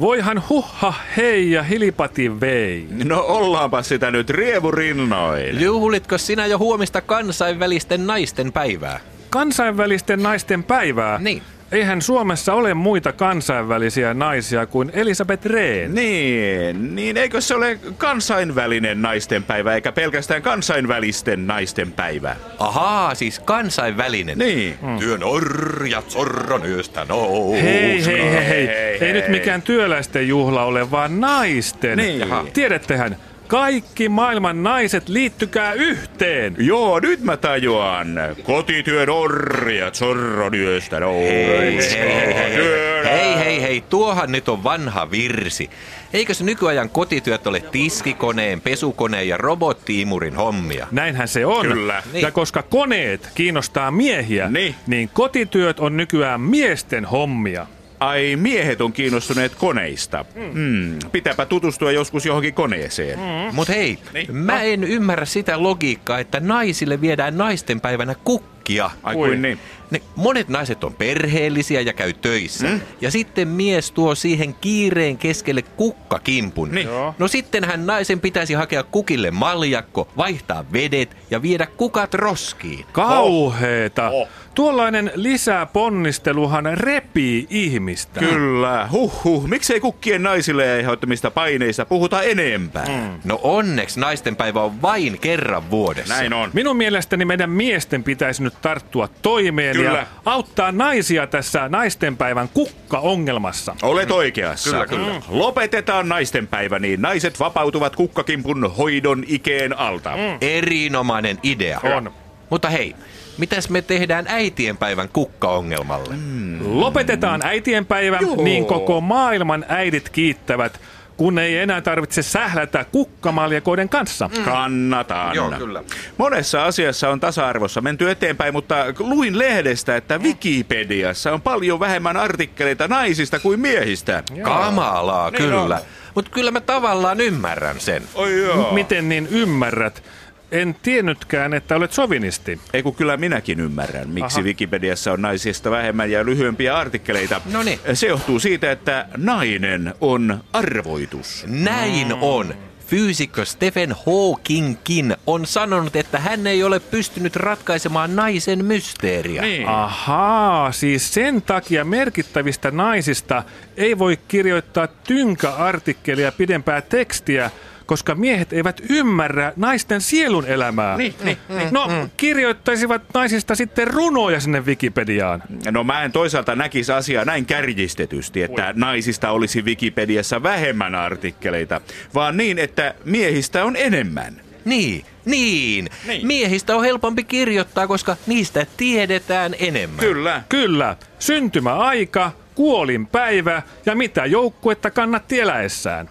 Voihan huhha hei ja hilipati vei. No ollaanpa sitä nyt rievurinnoin. Juhlitko sinä jo huomista kansainvälisten naisten päivää? Kansainvälisten naisten päivää? Niin. Eihän Suomessa ole muita kansainvälisiä naisia kuin Elisabeth Rehn. Niin, niin eikö se ole kansainvälinen naistenpäivä eikä pelkästään kansainvälisten naisten päivä? Ahaa, siis kansainvälinen. Niin. Työn orjat sorron yöstä nouskaa. Hei, hei, hei, hei. Hei, Ei nyt hei. mikään työläisten juhla ole, vaan naisten. Niin. Jaha. Tiedättehän, kaikki maailman naiset liittykää yhteen. Joo, nyt mä tajuan. Kotityön orjat sorron yöstä Hei, hei, hei, hei, hei, hei, hei, tuohan nyt on vanha virsi. Eikös nykyajan kotityöt ole tiskikoneen, pesukoneen ja robottiimurin hommia? Näinhän se on. Kyllä. Ja Niin. koska koneet kiinnostaa miehiä, Niin. niin kotityöt on nykyään miesten hommia. Ai, miehet on kiinnostuneet koneista. Mm. Pitääpä tutustua joskus johonkin koneeseen. Mm. Mut hei, Niin. mä en ymmärrä sitä logiikkaa, että naisille viedään naistenpäivänä kukkia. Ai Ui. kuin niin. Ne, monet naiset on perheellisiä ja käy töissä. Mm? Ja sitten mies tuo siihen kiireen keskelle kukkakimpun. Niin. Joo. No sittenhän naisen pitäisi hakea kukille maljakko, vaihtaa vedet ja viedä kukat roskiin. Kauheeta. Oh. Tuollainen lisäponnisteluhan repii ihmistä. Kyllä, huhhuh. Miksei kukkien naisille aiheuttamista paineista puhuta enempää? Mm. No onneksi naistenpäivä on vain kerran vuodessa. Näin on. Minun mielestäni meidän miesten pitäisi nyt tarttua toimeen Kyllä. ja auttaa naisia tässä naistenpäivän kukka-ongelmassa. Olet oikeassa. Kyllä, kyllä. Lopetetaan naistenpäivä, niin naiset vapautuvat kukkakimpun hoidon ikeen alta. Mm. Erinomainen idea. On. Mutta hei, mitäs me tehdään äitienpäivän kukkaongelmalle? Mm. Lopetetaan äitienpäivä, Joo. niin koko maailman äidit kiittävät, kun ei enää tarvitse sählätä kukkamaljakoiden kanssa. Kannatan. Joo, kyllä. Monessa asiassa on tasa-arvossa menty eteenpäin, mutta luin lehdestä, että Wikipediassa on paljon vähemmän artikkeleita naisista kuin miehistä. Kamalaa, Niin kyllä. on. Mutta kyllä mä tavallaan ymmärrän sen. Oi joo. Miten niin ymmärrät? En tiennytkään, että olet sovinisti. Ei kun kyllä minäkin ymmärrän, miksi Aha. Wikipediassa on naisista vähemmän ja lyhyempiä artikkeleita. Noniin. Se johtuu siitä, että nainen on arvoitus. Näin on. Fyysikko Stephen Hawkingkin on sanonut, että hän ei ole pystynyt ratkaisemaan naisen mysteeriä. Niin. Ahaa, siis sen takia merkittävistä naisista ei voi kirjoittaa tynkäartikkelia pidempää tekstiä, koska miehet eivät ymmärrä naisten sielun elämää. Niin, niin, niin. No, kirjoittaisivat naisista sitten runoja sinne Wikipediaan. No mä en toisaalta näkisi asiaa näin kärjistetysti, että naisista olisi Wikipediassa vähemmän artikkeleita, vaan niin, että miehistä on enemmän. Niin, niin. Niin. Miehistä on helpompi kirjoittaa, koska niistä tiedetään enemmän. Kyllä. Kyllä, syntymäaika, kuolinpäivä ja mitä joukkuetta kannatti eläessään.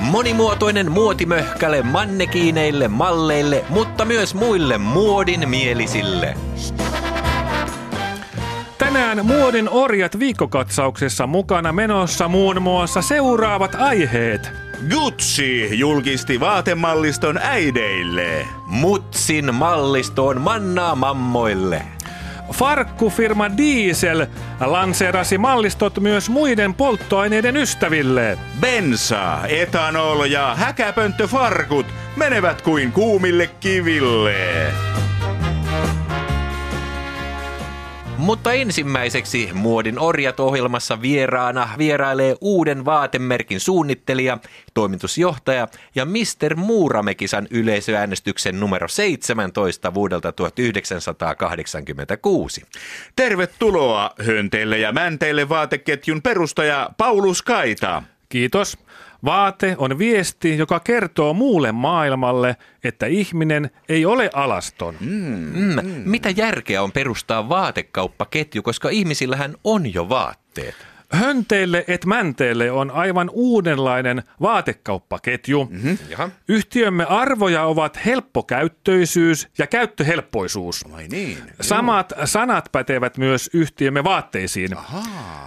Monimuotoinen muotimöhkäle mannekiineille, malleille, mutta myös muille muodin mielisille. Tänään Muodin orjat viikkokatsauksessa mukana menossa muun muassa seuraavat aiheet. Gucci julkisti vaatemalliston äideille. Mutsin mallistoon mannaa mammoille. Farkkufirma Diesel lanseerasi mallistot myös muiden polttoaineiden ystäville. Bensa, etanol ja häkäpönttöfarkut menevät kuin kuumille kiville. Mutta ensimmäiseksi Muodin orjat ohjelmassa vieraana vierailee uuden vaatemerkin suunnittelija, toimitusjohtaja ja Mr. Muuramekisan yleisöäänestyksen numero 17 vuodelta 1986. Tervetuloa hönteille ja mänteille vaateketjun perustaja Paulus Kaita. Kiitos. Vaate on viesti, joka kertoo muulle maailmalle, että ihminen ei ole alaston. Mm, mitä järkeä on perustaa vaatekauppaketju, koska ihmisillähän on jo vaatteet? Hönteille et mänteille on aivan uudenlainen vaatekauppaketju. Mm-hmm. Jaha. Yhtiömme arvoja ovat helppokäyttöisyys ja käyttöhelppoisuus. Vai niin? Samat sanat pätevät myös yhtiömme vaatteisiin.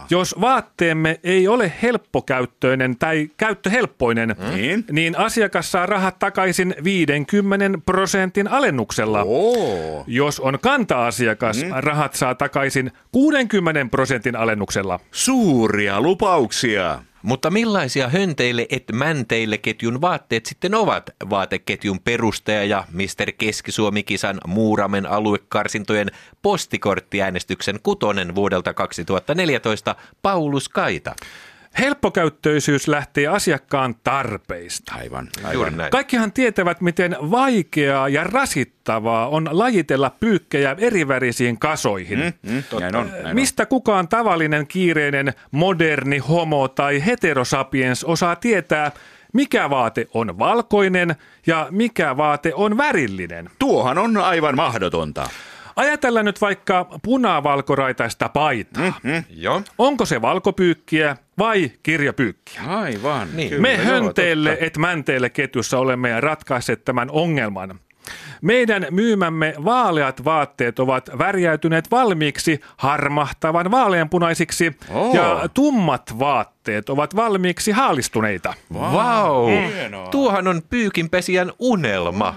Jos vaatteemme ei ole helppokäyttöinen tai käyttöhelppoinen, Niin? niin asiakas saa rahat takaisin 50 prosentin alennuksella. Oo. Jos on kanta-asiakas, rahat saa takaisin 60 prosentin alennuksella. Suuria lupauksia. Mutta millaisia hönteille et mänteille ketjun vaatteet sitten ovat? Vaateketjun perustaja ja Mr. Keski-Suomi-kisan Muuramen aluekarsintojen postikorttiäänestyksen kutonen vuodelta 2014 Paulus Kaita. Helppokäyttöisyys lähtee asiakkaan tarpeista. Aivan, Juuri aivan. näin. Kaikkihan tietävät, miten vaikeaa ja rasittavaa on lajitella pyykkejä erivärisiin kasoihin. Mm, näin on, näin Mistä kukaan tavallinen, kiireinen, moderni, homo tai heterosapiens osaa tietää, mikä vaate on valkoinen ja mikä vaate on värillinen? on. Tuohan on aivan mahdotonta. Ajatellaan nyt vaikka punavalkoraitaista paitaa. Mm. Joo. Onko se valkopyykkiä vai kirjapyykkiä? Aivan. Niin. kyllä, Me joo, hönteille et mänteille ketjussa olemme ratkaisseet tämän ongelman. Meidän myymämme vaaleat vaatteet ovat värjäytyneet valmiiksi harmahtavan vaaleanpunaisiksi Oo. ja tummat vaatteet ovat valmiiksi haalistuneita. Vau! Wow. Hienoa. Tuohan on pyykinpesijän unelma.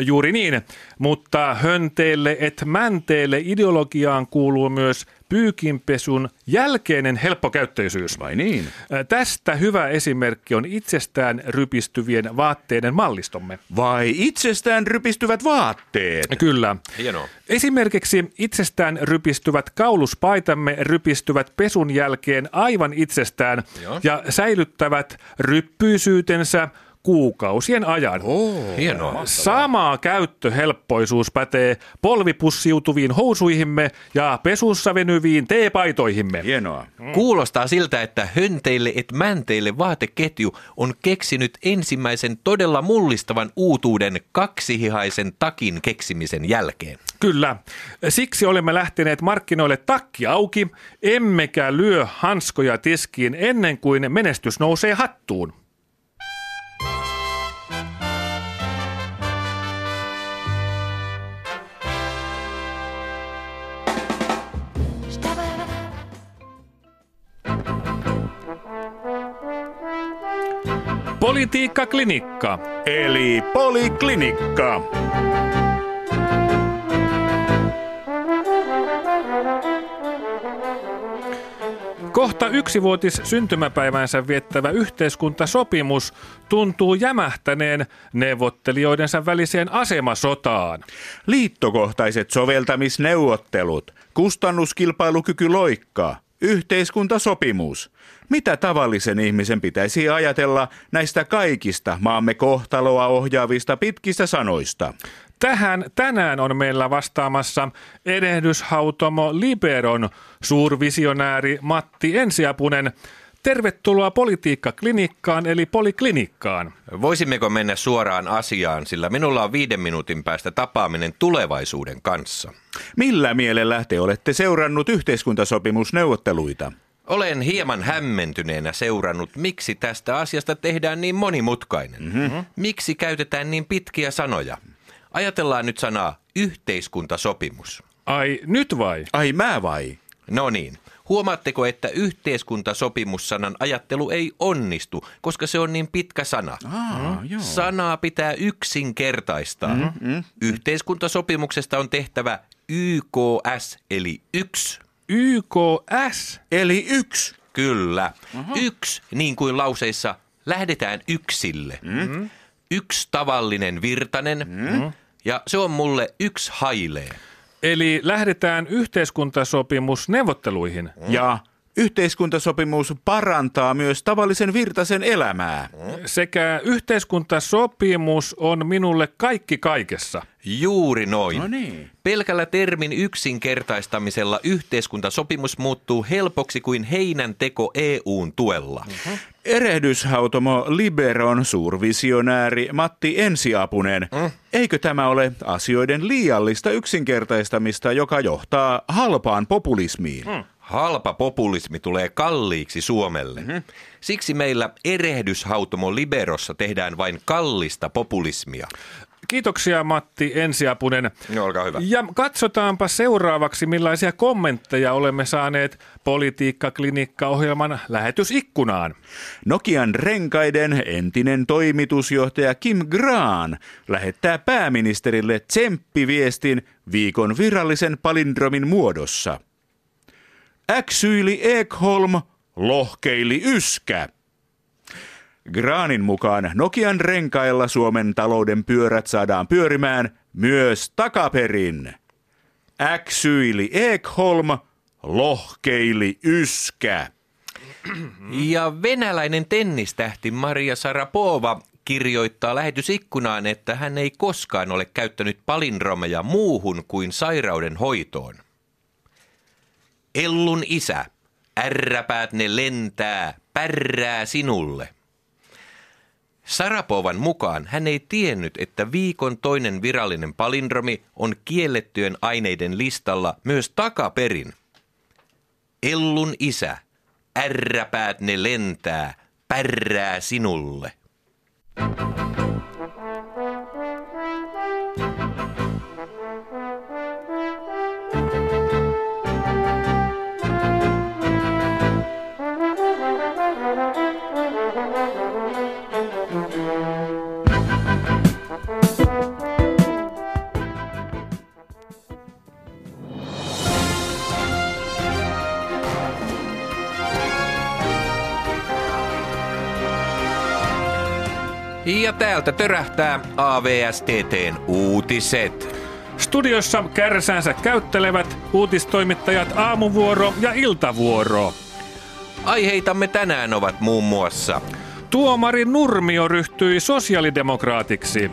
Juuri niin, mutta hönteille et mänteille ideologiaan kuuluu myös pyykinpesun jälkeinen helppokäyttöisyys. Vai niin? Tästä hyvä esimerkki on itsestään rypistyvien vaatteiden mallistomme. Vai itsestään rypistyvät vaatteet? Kyllä. Hienoa. Esimerkiksi itsestään rypistyvät kauluspaitamme rypistyvät pesun jälkeen aivan itsestään Joo. ja säilyttävät ryppyisyytensä kuukausien ajan. Oh. Hienoa. Sama käyttöhelppoisuus pätee polvipussiutuviin housuihimme ja pesussa venyviin teepaitoihimme. Hienoa. Kuulostaa siltä, että hönteille et mänteille vaateketju on keksinyt ensimmäisen todella mullistavan uutuuden kaksihihaisen takin keksimisen jälkeen. Kyllä. Siksi olemme lähteneet markkinoille takki auki, emmekä lyö hanskoja tiskiin ennen kuin menestys nousee hattuun. Politiikkaklinikka. Eli poliklinikka. Kohta yksivuotis syntymäpäivänsä viettävä yhteiskuntasopimus tuntuu jämähtäneen neuvottelijoidensa väliseen asemasotaan. Liittokohtaiset soveltamisneuvottelut, kustannuskilpailukyky loikkaa, yhteiskuntasopimus. Mitä tavallisen ihmisen pitäisi ajatella näistä kaikista maamme kohtaloa ohjaavista pitkistä sanoista? Tähän tänään on meillä vastaamassa erehdyshautomo Liberon suurvisionääri Matti Ensiapunen. Tervetuloa politiikkaklinikkaan eli poliklinikkaan. Voisimmeko mennä suoraan asiaan, sillä minulla on viiden minuutin päästä tapaaminen tulevaisuuden kanssa. Millä mielellä te olette seurannut yhteiskuntasopimusneuvotteluita? Olen hieman hämmentyneenä seurannut, miksi tästä asiasta tehdään niin monimutkainen. Mm-hmm. Miksi käytetään niin pitkiä sanoja? Ajatellaan nyt sanaa yhteiskuntasopimus. Ai, nyt vai? Ai mä vai? No niin. Huomaatteko, että yhteiskuntasopimussanan ajattelu ei onnistu, koska se on niin pitkä sana? Aa, joo. Sanaa pitää yksinkertaistaa. Mm-hmm. Yhteiskuntasopimuksesta on tehtävä YKS, eli yksi. YKS. Eli yksi. Kyllä. Yksi, niin kuin lauseissa, lähdetään yksille. Mm. Yksi tavallinen virtanen, mm. ja se on mulle yksi hailee. Eli lähdetään yhteiskuntasopimusneuvotteluihin. Ja yhteiskuntasopimus parantaa myös tavallisen virtasen elämää. Sekä yhteiskuntasopimus on minulle kaikki kaikessa. Juuri noin. No niin. Pelkällä termin yksinkertaistamisella yhteiskuntasopimus muuttuu helpoksi kuin heinän teko EUn tuella. Mm-hmm. Erehdyshautomo Liberon suurvisionääri Matti Ensiapunen. Mm. Eikö tämä ole asioiden liiallista yksinkertaistamista, joka johtaa halpaan populismiin? Mm. Halpa populismi tulee kalliiksi Suomelle. Mm-hmm. Siksi meillä erehdyshautomo Liberossa tehdään vain kallista populismia. Kiitoksia Matti Ensiapunen. No, olkaa hyvä. Ja katsotaanpa seuraavaksi, millaisia kommentteja olemme saaneet Politiikka-klinikka-ohjelman lähetysikkunaan. Nokian renkaiden entinen toimitusjohtaja Kim Graan lähettää pääministerille tsemppiviestin viikon virallisen palindromin muodossa. Äksyili Ekholm, lohkeili yskä. Graanin mukaan Nokian renkailla Suomen talouden pyörät saadaan pyörimään myös takaperin. Äksyili Ekholm, lohkeili yskä. Ja venäläinen tennistähti Maria Sarapova kirjoittaa lähetysikkunaan, että hän ei koskaan ole käyttänyt palindromeja muuhun kuin sairauden hoitoon. Ellun isä, ärräpäät ne lentää, pärrää sinulle. Sarapovan mukaan hän ei tiennyt, että viikon toinen virallinen palindromi on kiellettyjen aineiden listalla myös takaperin. Ellun isä, ärräpäät ne lentää, pärrää sinulle. Ja täältä törähtää AVSTTn uutiset. Studiossa kärsäänsä käyttelevät uutistoimittajat aamuvuoro ja iltavuoro. Aiheitamme tänään ovat muun muassa Tuomari Nurmio ryhtyi sosiaalidemokraatiksi.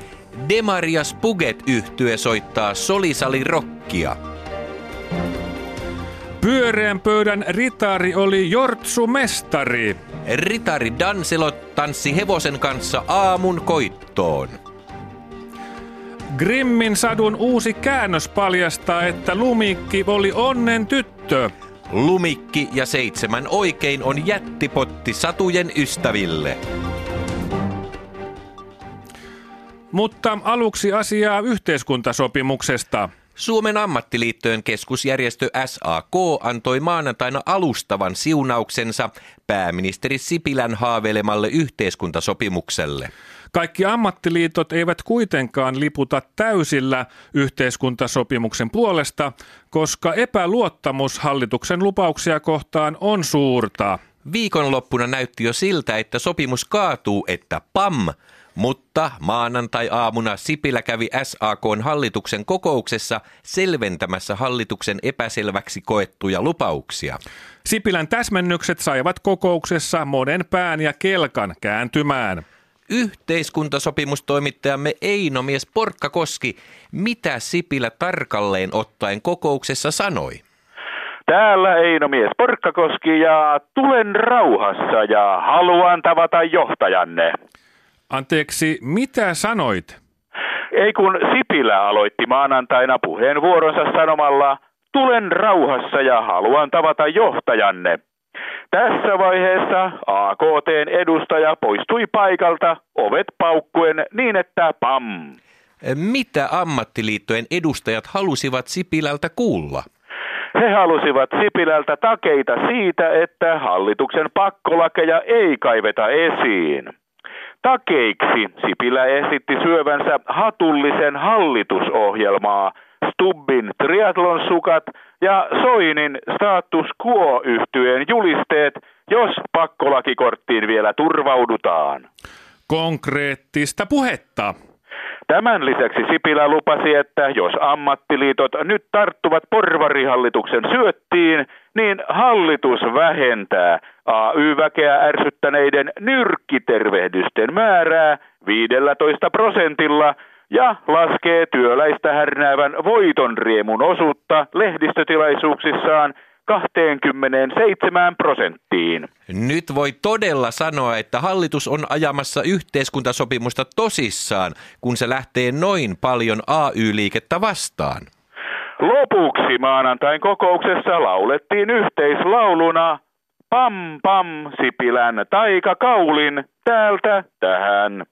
Demarias Puget yhtye soittaa solisali rockia. Pyöreän pöydän ritari oli Jortsu Mestari. Ritari Danselot tanssi hevosen kanssa aamun koittoon. Grimmin sadun uusi käännös paljastaa, että Lumikki oli onnen tyttö. Lumikki ja seitsemän oikein on jättipotti satujen ystäville. Mutta aluksi asiaa yhteiskuntasopimuksesta. Suomen ammattiliittojen keskusjärjestö SAK antoi maanantaina alustavan siunauksensa pääministeri Sipilän haaveilemalle yhteiskuntasopimukselle. Kaikki ammattiliitot eivät kuitenkaan liputa täysillä yhteiskuntasopimuksen puolesta, koska epäluottamus hallituksen lupauksia kohtaan on suurta. Viikonloppuna näytti jo siltä, että sopimus kaatuu, että PAM mutta maanantai-aamuna Sipilä kävi SAKn hallituksen kokouksessa selventämässä hallituksen epäselväksi koettuja lupauksia. Sipilän täsmennykset saivat kokouksessa monen pään ja kelkan kääntymään. Yhteiskuntasopimustoimittajamme Einomies Porkkakoski, mitä Sipilä tarkalleen ottaen kokouksessa sanoi? Täällä Einomies Porkkakoski ja tulen rauhassa ja haluan tavata johtajanne. Anteeksi, mitä sanoit? Ei kun Sipilä aloitti maanantaina puheenvuoronsa sanomalla, tulen rauhassa ja haluan tavata johtajanne. Tässä vaiheessa AKTn edustaja poistui paikalta, ovet paukkuen niin, että pam. Mitä ammattiliittojen edustajat halusivat Sipilältä kuulla? He halusivat Sipilältä takeita siitä, että hallituksen pakkolakeja ei kaiveta esiin. Takeiksi Sipilä esitti syövänsä hatullisen hallitusohjelmaa, Stubbin triatlon sukat ja Soinin status quo yhtyeen julisteet, jos pakkolakikorttiin vielä turvaudutaan. Konkreettista puhetta. Tämän lisäksi Sipilä lupasi, että jos ammattiliitot nyt tarttuvat porvarihallituksen syöttiin, niin hallitus vähentää AY-väkeä ärsyttäneiden nyrkkitervehdysten määrää 15 prosentilla ja laskee työläistä härnäävän voitonriemun osuutta lehdistötilaisuuksissaan 27 prosenttiin. Nyt voi todella sanoa, että hallitus on ajamassa yhteiskuntasopimusta tosissaan, kun se lähtee noin paljon AY-liikettä vastaan. Lopuksi maanantain kokouksessa laulettiin yhteislauluna Pam pam Sipilän taikakaulin täältä tähän.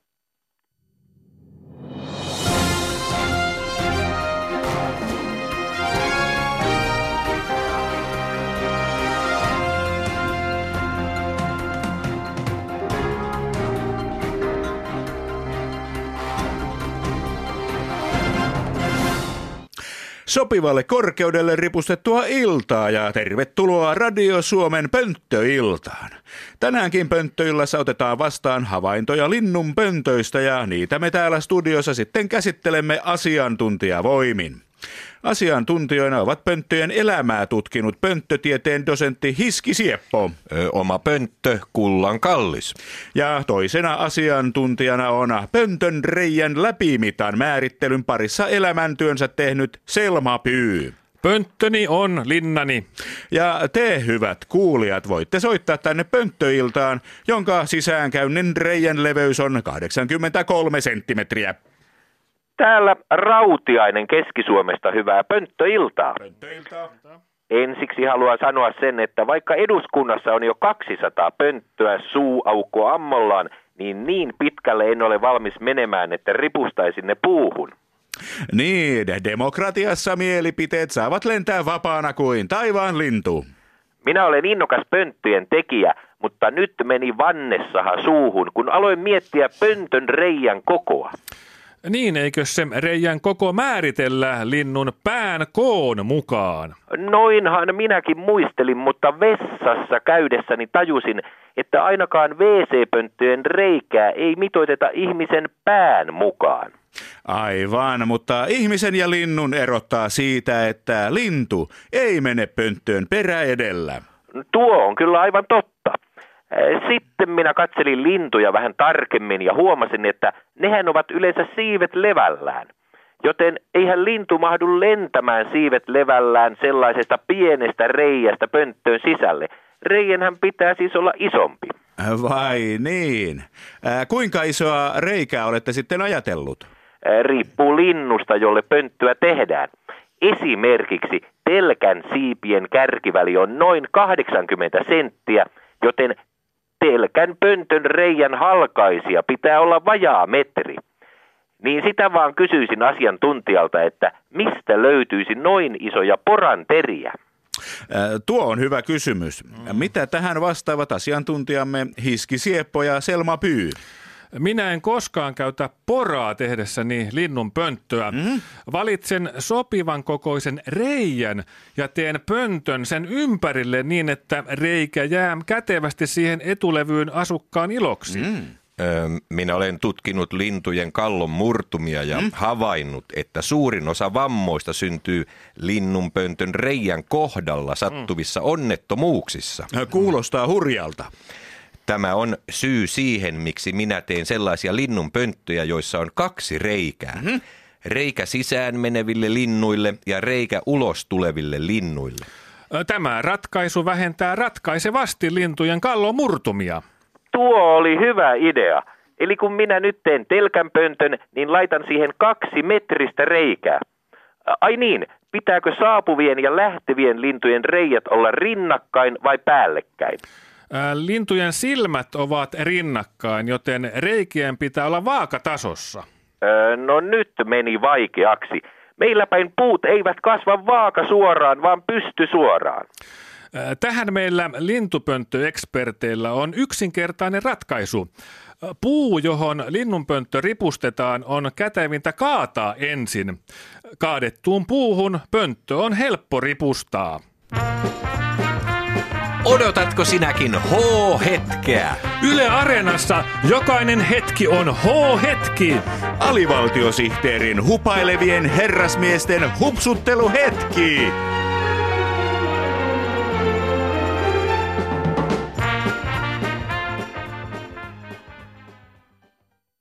Sopivalle korkeudelle ripustettua iltaa ja tervetuloa Radio Suomen pönttöiltaan. Tänäänkin pönttöillassa otetaan vastaan havaintoja linnun pöntöistä ja niitä me täällä studiossa sitten käsittelemme asiantuntijavoimin. Asiantuntijoina ovat pönttöjen elämää tutkinut pönttötieteen dosentti Hiski Sieppo. Ö, oma pönttö, kullan kallis. Ja toisena asiantuntijana on pöntön reijän läpimitan määrittelyn parissa elämäntyönsä tehnyt Selma Pyy. Pönttöni on linnani. Ja te, hyvät kuulijat, voitte soittaa tänne pönttöiltaan, jonka sisäänkäynnin reijän leveys on 83 senttimetriä. Täällä Rautiainen Keski-Suomesta hyvää pönttöiltaa. Pönttöiltaa. Ensiksi haluan sanoa sen, että vaikka eduskunnassa on jo 200 pönttöä suuaukko ammollaan, niin niin pitkälle en ole valmis menemään, että ripustaisin ne puuhun. Niin, demokratiassa mielipiteet saavat lentää vapaana kuin taivaan lintu. Minä olen innokas pönttöjen tekijä, mutta nyt meni vannessaha suuhun, kun aloin miettiä pöntön reijän kokoa. Niin, eikö se reijän koko määritellä linnun pään koon mukaan? Noinhan minäkin muistelin, mutta vessassa käydessäni tajusin, että ainakaan WC-pönttöjen reikää ei mitoiteta ihmisen pään mukaan. Aivan, mutta ihmisen ja linnun erottaa siitä, että lintu ei mene pönttöön perä edellä. Tuo on kyllä aivan totta. Sitten minä katselin lintuja vähän tarkemmin ja huomasin, että nehän ovat yleensä siivet levällään. Joten eihän lintu mahdu lentämään siivet levällään sellaisesta pienestä reijästä pönttöön sisälle. Reijänhän pitää siis olla isompi. Vai niin? Ää, kuinka isoa reikää olette sitten ajatellut? Riippuu linnusta, jolle pönttöä tehdään. Esimerkiksi telkän siipien kärkiväli on noin 80 senttiä, joten telkän pöntön reijän halkaisia pitää olla vajaa metri. Niin sitä vaan kysyisin asiantuntijalta, että mistä löytyisi noin isoja poranteriä? Tuo on hyvä kysymys. Mitä tähän vastaavat asiantuntijamme Hiski Sieppo ja Selma Pyy? Minä en koskaan käytä poraa tehdessäni linnun pönttöä. Mm. Valitsen sopivan kokoisen reijän ja teen pöntön sen ympärille niin, että reikä jää kätevästi siihen etulevyyn asukkaan iloksi. Mm. Minä olen tutkinut lintujen kallon murtumia ja mm. havainnut, että suurin osa vammoista syntyy linnunpöntön reijän kohdalla sattuvissa mm. onnettomuuksissa. Kuulostaa hurjalta. Tämä on syy siihen, miksi minä teen sellaisia linnunpönttöjä, joissa on kaksi reikää. Mm-hmm. Reikä sisään meneville linnuille ja reikä ulos tuleville linnuille. Tämä ratkaisu vähentää ratkaisevasti lintujen kallon murtumia. Tuo oli hyvä idea. Eli kun minä nyt teen telkänpöntön, niin laitan siihen kaksi metristä reikää. Ai niin, pitääkö saapuvien ja lähtevien lintujen reijät olla rinnakkain vai päällekkäin? Lintujen silmät ovat rinnakkain, joten reikien pitää olla vaakatasossa. no nyt meni vaikeaksi. Meillä päin puut eivät kasva vaaka suoraan, vaan pysty suoraan. Tähän meillä lintupönttöeksperteillä on yksinkertainen ratkaisu. Puu, johon linnunpönttö ripustetaan, on kätevintä kaataa ensin. Kaadettuun puuhun pönttö on helppo ripustaa. Odotatko sinäkin H-hetkeä? Yle Areenassa jokainen hetki on H-hetki. Alivaltiosihteerin hupailevien herrasmiesten hupsutteluhetki.